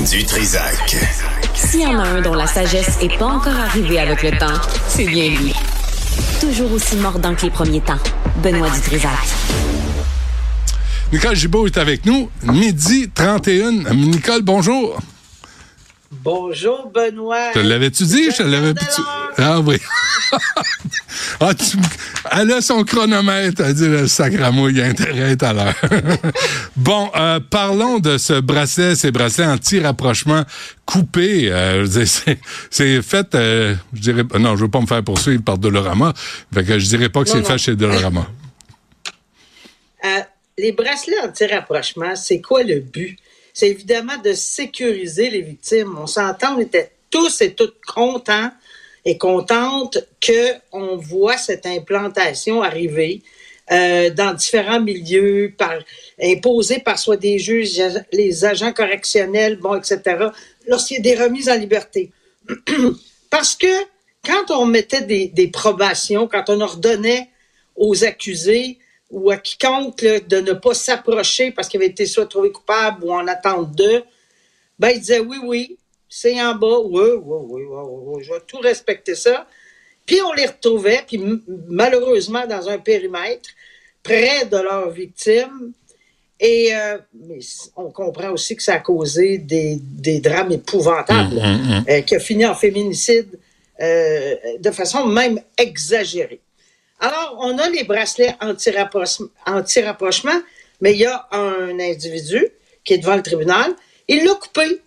Du Trisac. S'il y en a un dont la sagesse n'est pas encore arrivée avec le temps, c'est bien lui. Toujours aussi mordant que les premiers temps. Benoît Dutrisac. Nicole Gibault est avec nous. Midi 31. Nicole, bonjour. Bonjour, Benoît. Te l'avais-tu dit? Je te l'avais Ah oui. ah, tu... Elle a son chronomètre. Elle dit le sacramouille, il y a intérêt à l'heure. bon, euh, parlons de ce bracelet, ces bracelets anti-rapprochement coupé. Euh, c'est fait, euh, je dirais, non, je veux pas me faire poursuivre par Dolorama. Fait que je dirais pas que c'est fait chez Dolorama. les bracelets anti-rapprochement, c'est quoi le but? c'est évidemment de sécuriser les victimes. On s'entend, on était tous et toutes contents et contentes qu'on voit cette implantation arriver euh, dans différents milieux, par, imposée par soit des juges, les agents correctionnels, bon, etc., lorsqu'il y a des remises en liberté. Parce que quand on mettait des, des probations, quand on ordonnait aux accusés ou à quiconque de ne pas s'approcher parce qu'il avait été soit trouvé coupable ou en attente de, ben, il disait oui, oui, c'est en bas, oui, oui, oui, oui, je vais tout respecter ça. Puis on les retrouvait, puis malheureusement dans un périmètre près de leurs victimes. Et euh, mais on comprend aussi que ça a causé des, des drames épouvantables, mmh, mmh, mmh. Euh, qui a fini en féminicide euh, de façon même exagérée. Alors, on a les bracelets anti-rapprochement, mais il y a un individu qui est devant le tribunal. Il l'a coupé,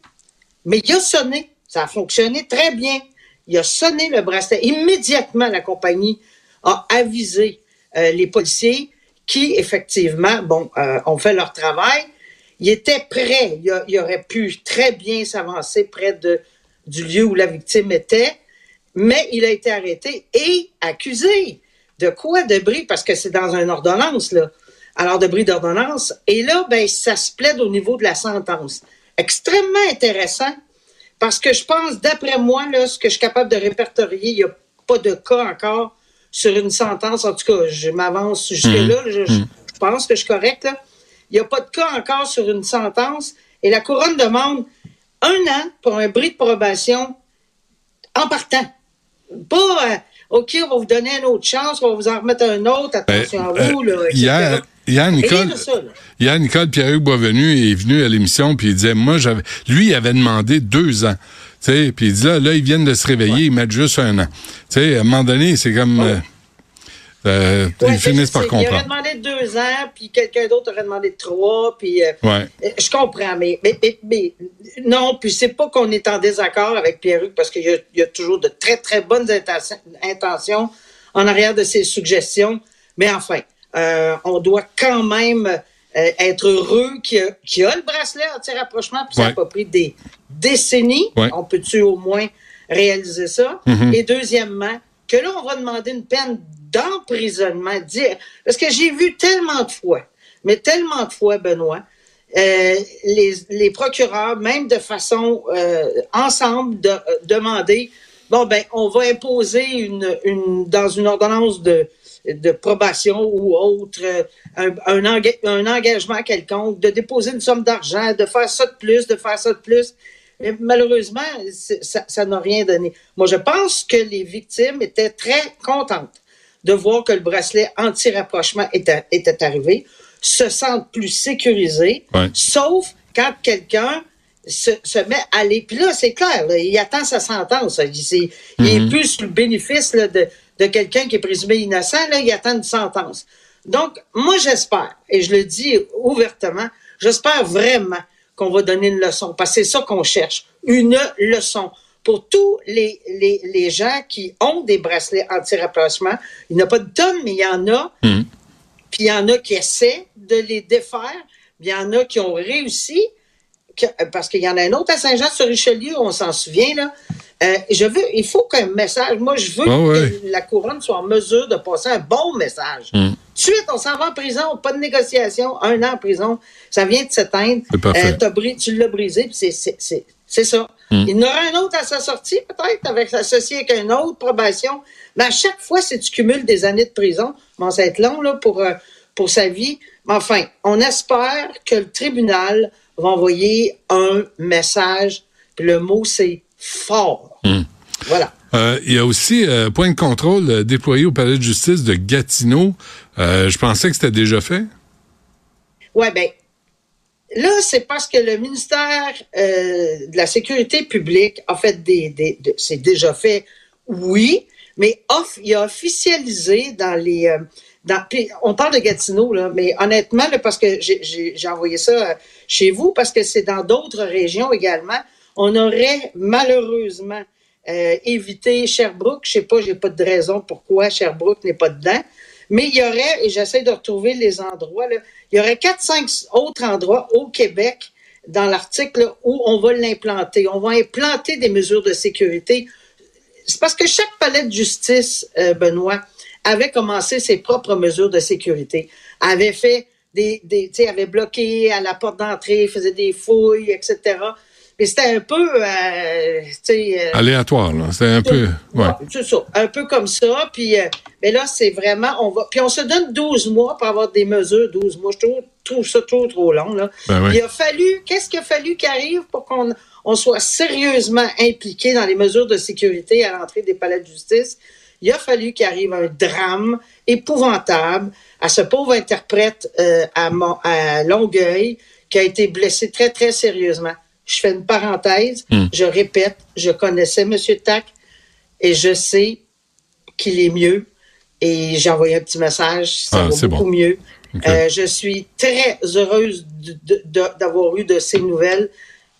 mais il a sonné. Ça a fonctionné très bien. Il a sonné le bracelet. Immédiatement, la compagnie a avisé euh, les policiers qui, effectivement, euh, ont fait leur travail. Il était prêt. Il, aurait pu très bien s'avancer près du lieu où la victime était, mais il a été arrêté et accusé. De quoi? De bris? Parce que c'est dans une ordonnance. Alors, de bris d'ordonnance. Et là, ben, ça se plaide au niveau de la sentence. Extrêmement intéressant parce que je pense, d'après moi, là, ce que je suis capable de répertorier, il n'y a pas de cas encore sur une sentence. En tout cas, je m'avance jusque-là. Mhm. Je, mhm. je, pense que je suis correct. Là. Il n'y a pas de cas encore sur une sentence. Et la couronne demande un an pour un bris de probation en partant. Pas, euh, OK, on va vous donner une autre chance, on va vous en remettre un autre, attention à vous. Là, hier, hier, Nicole, hier, Nicole Pierre-Hugues Boisvenu est venu à l'émission, puis il disait, moi, j'avais, lui, il avait demandé deux ans. Puis il dit là, là, ils viennent de se réveiller, ils mettent juste un an. sais, à un moment donné, c'est comme. Euh, euh, ils finissent par comprendre. Il aurait demandé deux ans, puis quelqu'un d'autre aurait demandé trois, puis euh, euh, je comprends, mais, mais, mais, non, puis c'est pas qu'on est en désaccord avec Pierre-Hugues, parce qu'il y, a toujours de très, très bonnes intentions en arrière de ses suggestions, mais enfin, on doit quand même être heureux qu'il y, a le bracelet anti-rapprochement, puis ça n'a pas pris des décennies. On peut-tu au moins réaliser ça? Mm-hmm. Et deuxièmement, que là, on va demander une peine d'emprisonnement. Parce que j'ai vu tellement de fois, mais tellement de fois, Benoît, euh, les, les, procureurs, même de façon euh, ensemble, de, euh, demander bon, ben, on va imposer une, une, dans une ordonnance de, de probation ou autre, un, un, un, engagement quelconque, de déposer une somme d'argent, de faire ça de plus, de faire ça de plus. Mais malheureusement, ça n'a rien donné. Moi, je pense que les victimes étaient très contentes de voir que le bracelet anti-rapprochement était, était, arrivé, se sentent plus sécurisés, sauf quand quelqu'un se, se, met à aller. Puis là, c'est clair, il attend sa sentence. Il, il est mhm. plus le bénéfice là, de, de quelqu'un qui est présumé innocent, là, il attend une sentence. Donc, moi, j'espère, et je le dis ouvertement, j'espère vraiment qu'on va donner une leçon, parce que c'est ça qu'on cherche, une leçon pour tous les, les, les, gens qui ont des bracelets anti-rapprochement. Il n'y en a pas de tonnes, mais il y en a. Hmm. Puis il y en a qui essaient de les défaire. Il y en a qui ont réussi. parce qu'il y en a un autre à Saint-Jean-sur-Richelieu, on s'en souvient, là. Euh, je veux, il faut qu'un message, moi, je veux que la couronne soit en mesure de passer un bon message. Hmm. Suite, on s'en va en prison, pas de négociation, un an en prison, ça vient de s'éteindre. Euh, tu l'as brisé, c'est c'est ça. Hmm. Il y en aura un autre à sa sortie, peut-être, avec associé avec une autre probation. Mais à chaque fois, si tu cumules des années de prison, bon, ça va être long là, pour, euh, pour sa vie. Mais enfin, on espère que le tribunal va envoyer un message. Puis le mot, c'est fort. Hmm. Voilà. Euh, il y a aussi euh, point de contrôle euh, déployé au palais de justice de Gatineau. je pensais que c'était déjà fait. Ouais, ben là, c'est parce que le ministère de la Sécurité publique a fait des, des c'est déjà fait, oui, mais off, il a officialisé dans les dans, on parle de Gatineau, là, mais honnêtement, parce que j'ai envoyé ça chez vous, parce que c'est dans d'autres régions également, on aurait malheureusement euh, éviter Sherbrooke. Je sais pas, j'ai pas de raison pourquoi Sherbrooke n'est pas dedans. Mais il y aurait, et j'essaie de retrouver les endroits, là, il y aurait quatre, cinq autres endroits au Québec dans l'article où on va l'implanter. On va implanter des mesures de sécurité. C'est parce que chaque palais de justice, euh, Benoît, avait commencé ses propres mesures de sécurité, avait fait des, des avait bloqué à la porte d'entrée, faisait des fouilles, etc. Mais c'était un peu, euh, euh, aléatoire, là. C'était un peu, ouais. C'est ça, un peu comme ça. Puis, euh, mais là, c'est vraiment, on va, puis on se donne 12 mois pour avoir des mesures, 12 mois. Je trouve, ça trop, trop long, là. Ben Il a fallu, qu'est-ce qu'il a fallu qu'arrive pour qu'on on soit sérieusement impliqué dans les mesures de sécurité à l'entrée des palais de justice? Il a fallu qu'arrive un drame épouvantable à ce pauvre interprète à, à Longueuil qui a été blessé très, très sérieusement. Je fais une parenthèse. Hmm. Je répète, je connaissais M. Tac et je sais qu'il est mieux. Et j'ai envoyé un petit message. Ça ah, va beaucoup mieux. Euh, je suis très heureuse d'avoir eu de ces nouvelles.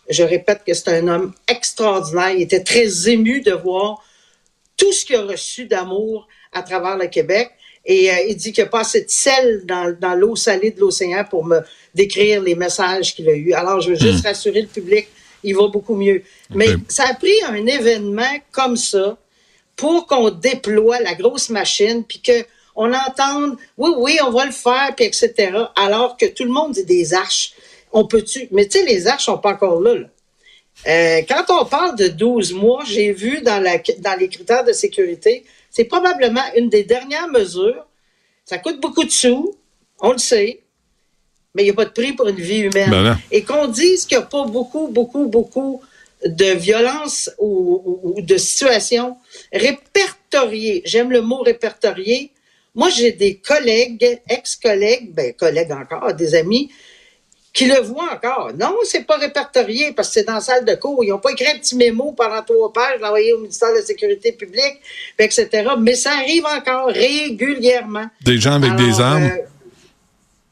Je répète que c'est un homme extraordinaire. Il était très ému de voir tout ce qu'il a reçu d'amour à travers le Québec. Et euh, il dit qu'il n'y a pas assez de sel dans, dans l'eau salée de l'océan pour me décrire les messages qu'il a eus. Alors, je veux juste hmm. rassurer le public, il va beaucoup mieux. Mais ça a pris un événement comme ça pour qu'on déploie la grosse machine, puis qu'on entende, oui, oui, on va le faire, puis etc., alors que tout le monde dit des arches. On peut-tu... Mais tu sais, les arches sont pas encore là. Euh, quand on parle de 12 mois, j'ai vu dans, la, dans les critères de sécurité, c'est probablement une des dernières mesures. Ça coûte beaucoup de sous, on le sait, mais il n'y a pas de prix pour une vie humaine. Ben Et qu'on dise qu'il n'y a pas beaucoup, beaucoup, beaucoup de violence ou, de situations répertoriées. J'aime le mot répertorié. Moi, j'ai des collègues, ex-collègues, ben, collègues encore, des amis, qui le voient encore. Non, c'est pas répertorié parce que c'est dans la salle de cours. Ils n'ont pas écrit un petit mémo pendant trois pages, l'envoyer au ministère de la Sécurité publique, etc. Mais ça arrive encore régulièrement. Des gens avec des armes? Euh,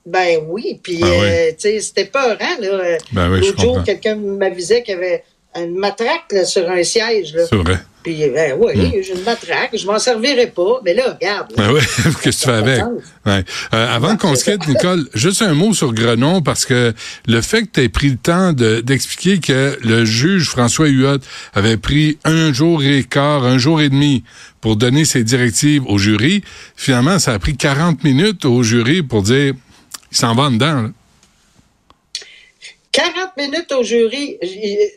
ben oui, puis ah euh, tu sais, c'était pas là. Ben oui, L'autre jour, quelqu'un m'avisait qu'il y avait une matraque là, sur un siège. C'est vrai. Puis, ben oui, hmm. j'ai une matraque, je m'en servirai pas, mais là, regarde. Ben oui, qu'est-ce que tu fais avec? Ouais. Euh, avant qu'on se quitte, Nicole, juste un mot sur Grenon, parce que le fait que tu aies pris le temps d'expliquer que le juge François Huot avait pris un jour et quart, un jour et demi pour donner ses directives au jury, finalement, ça a pris 40 minutes au jury pour dire il s'en va dedans. 40 minutes au jury,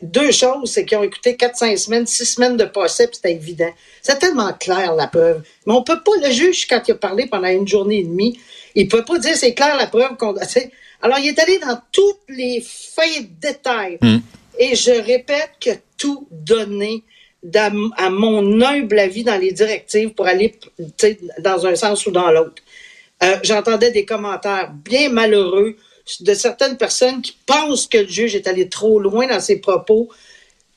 deux choses, c'est qu'ils ont écouté 4-5 semaines, 6 semaines de procès, puis c'était évident. C'est tellement clair, la preuve. Mais on peut pas, le juge, quand il a parlé pendant une journée et demie, il peut pas dire c'est clair la preuve qu'on Alors, il est allé dans toutes les de détails. Hmm. Et je répète que tout donné à mon humble avis dans les directives pour aller dans un sens ou dans l'autre. Euh, j'entendais des commentaires bien malheureux de certaines personnes qui pensent que le juge est allé trop loin dans ses propos.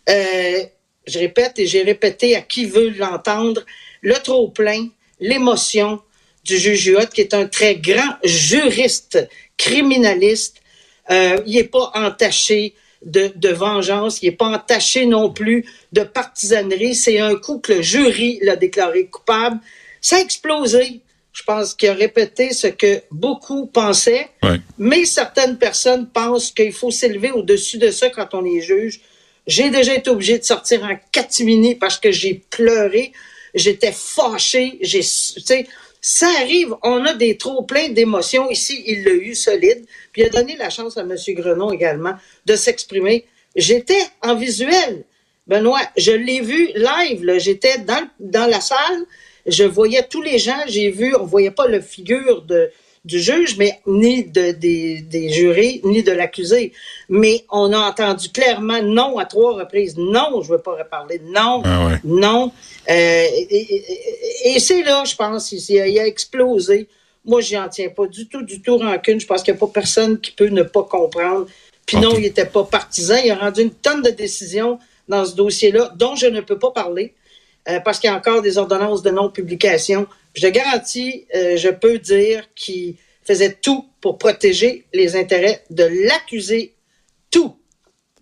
Euh, je répète et j'ai répété à qui veut l'entendre, le trop-plein, l'émotion du juge Huot, qui est un très grand juriste, criminaliste. Euh, il n'est pas entaché de, de, vengeance, il n'est pas entaché non plus de partisanerie. C'est un coup que le jury l'a déclaré coupable. Ça a explosé. Je pense qu'il a répété ce que beaucoup pensaient, mais certaines personnes pensent qu'il faut s'élever au-dessus de ça quand on est juge. J'ai déjà été obligé de sortir en catimini parce que j'ai pleuré, j'étais fâché, j'ai, ça arrive, on a des trop pleins d'émotions. Ici, il l'a eu solide. Puis il a donné la chance à M. Grenon également de s'exprimer. J'étais en visuel. Benoît, je l'ai vu live. J'étais dans, dans la salle je voyais tous les gens, j'ai vu, on voyait pas la figure de, du juge, mais ni de, des, des jurés, ni de l'accusé. Mais on a entendu clairement non à trois reprises. Non, je veux pas reparler. Non, ah non. Euh, et, c'est là, je pense, il, a, a explosé. Moi, j'y en tiens pas du tout, du tout rancune. Je pense qu'il n'y a pas personne qui peut ne pas comprendre. Puis non, il n'était pas partisan. Il a rendu une tonne de décisions dans ce dossier-là, dont je ne peux pas parler, euh, parce qu'il y a encore des ordonnances de non-publication. Je garantis, euh, je peux dire qu'il faisait tout pour protéger les intérêts de l'accusé. Tout.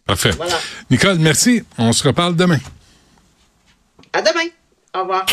Parfait. Nicole, merci. On se reparle demain. À demain. Au revoir.